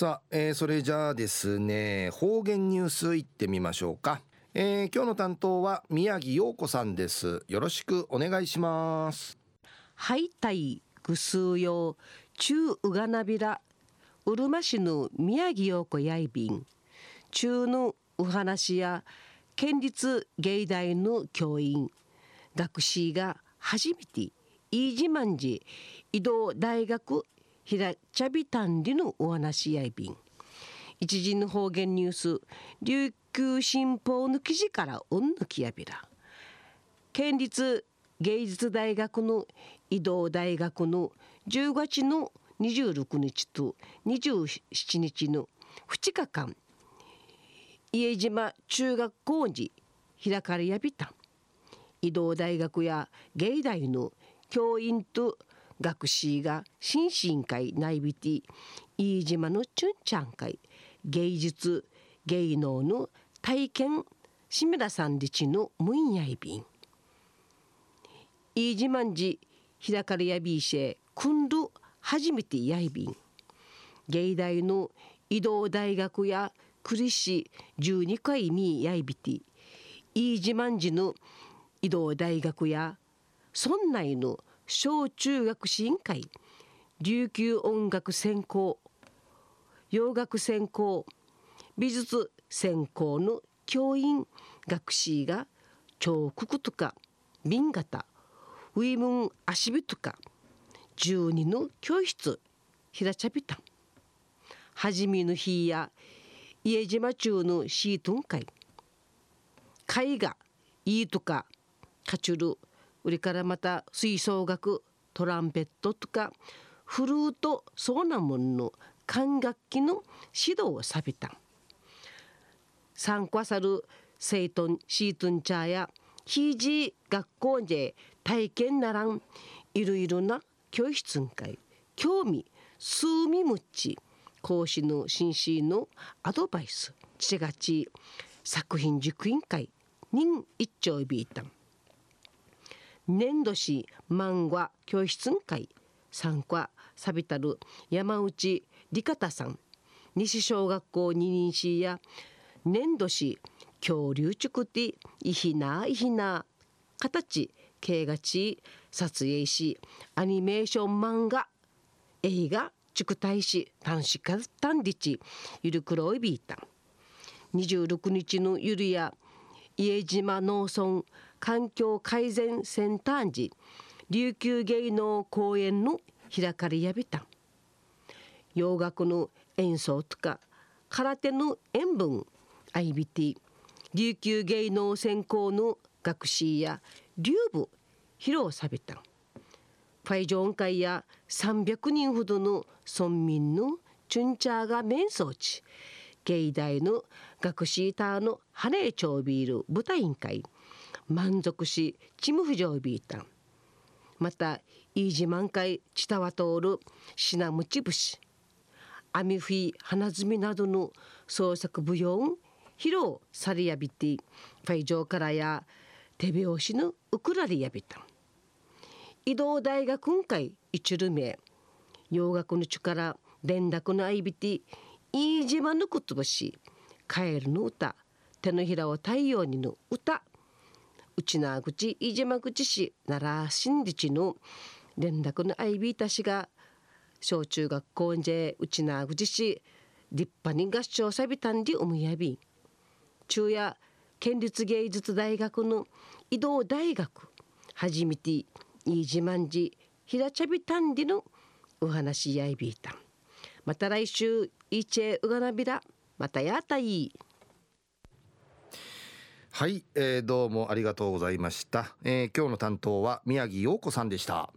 さあ、えー、それじゃあですね方言ニュースいってみましょうか、えー、今日の担当は宮城陽子さんです。よろしくお願いします。はいたいぐすよ中うがなびらうるま市の宮城陽子やいびん。中のお話や県立芸大の教員。学士が初めて飯島寺移動大学ひらちゃびたんりのお話しやいびん一時の方言ニュース琉球新報の記事からうんぬきやびら。県立芸術大学の移動大学の10月の26日と27日の2日間家島中学校に開かれやびた。移動大学や芸大の教員と学士が新進会内ビティ飯島のチュンチャン会芸術芸能の体験志村さんりちのムンヤイビン飯島んじ開かれやびいしえ今度初めてやいびん。芸大の移動大学や栗市12回にやいびて。飯島んじの移動大学や村内の小中学支委員会。琉球音楽専攻。洋楽専攻。美術専攻の教員学士が彫刻とか瓶型ウィムン足火とか12の教室ひらちゃびたはじめの日や家島中のシートン会。絵画いいとかカチュル売りからまた吹奏楽トランペットとかフルートそうなもんの管楽器の指導をさびた。参加さる生徒シートンチャーやひいじ学校で体験ならんいろいろな教室会興味数味むち講師の紳士のアドバイスちがち作品塾委員会人一丁ビータン年度史漫画教室会。参加サビタル山内理方さん。西小学校二人市や年度史恐竜畜ていひないひな。形形がち撮影しアニメーション漫画映画畜大使短視化短日ゆるくろいビータ。26日のゆるや家島農村環境改善センター時琉球芸能公演の開かれやびた。洋楽の演奏とか空手の塩分 IBT 琉球芸能専攻の学士や流部披露さびた。ファイジョン会や300人ほどの村民のチュンチャーが面相地。芸大の学士ターのハレーチョービール舞台委員会。満足しチムフジョービータン。また飯島満開チタワ通るシナムチ節アミフィ花摘みなどの創作舞踊披露されやびてファイジョーからや手拍子のウクラリやびた移動大学会一ル名洋楽の力連絡の相びて飯島の言葉し。カエルの歌手のひらを太陽にの歌。内縄口飯島口市奈良新日の連絡の相びたしが小中学校で内縄口市立派に合唱さびたんで思いやび中夜県立芸術大学の移動大学初めて飯島寺平茶びたんでのお話やいびいた。また来週いちえうがなびらまたやたい。はい、えー、どうもありがとうございました、えー、今日の担当は宮城陽子さんでした。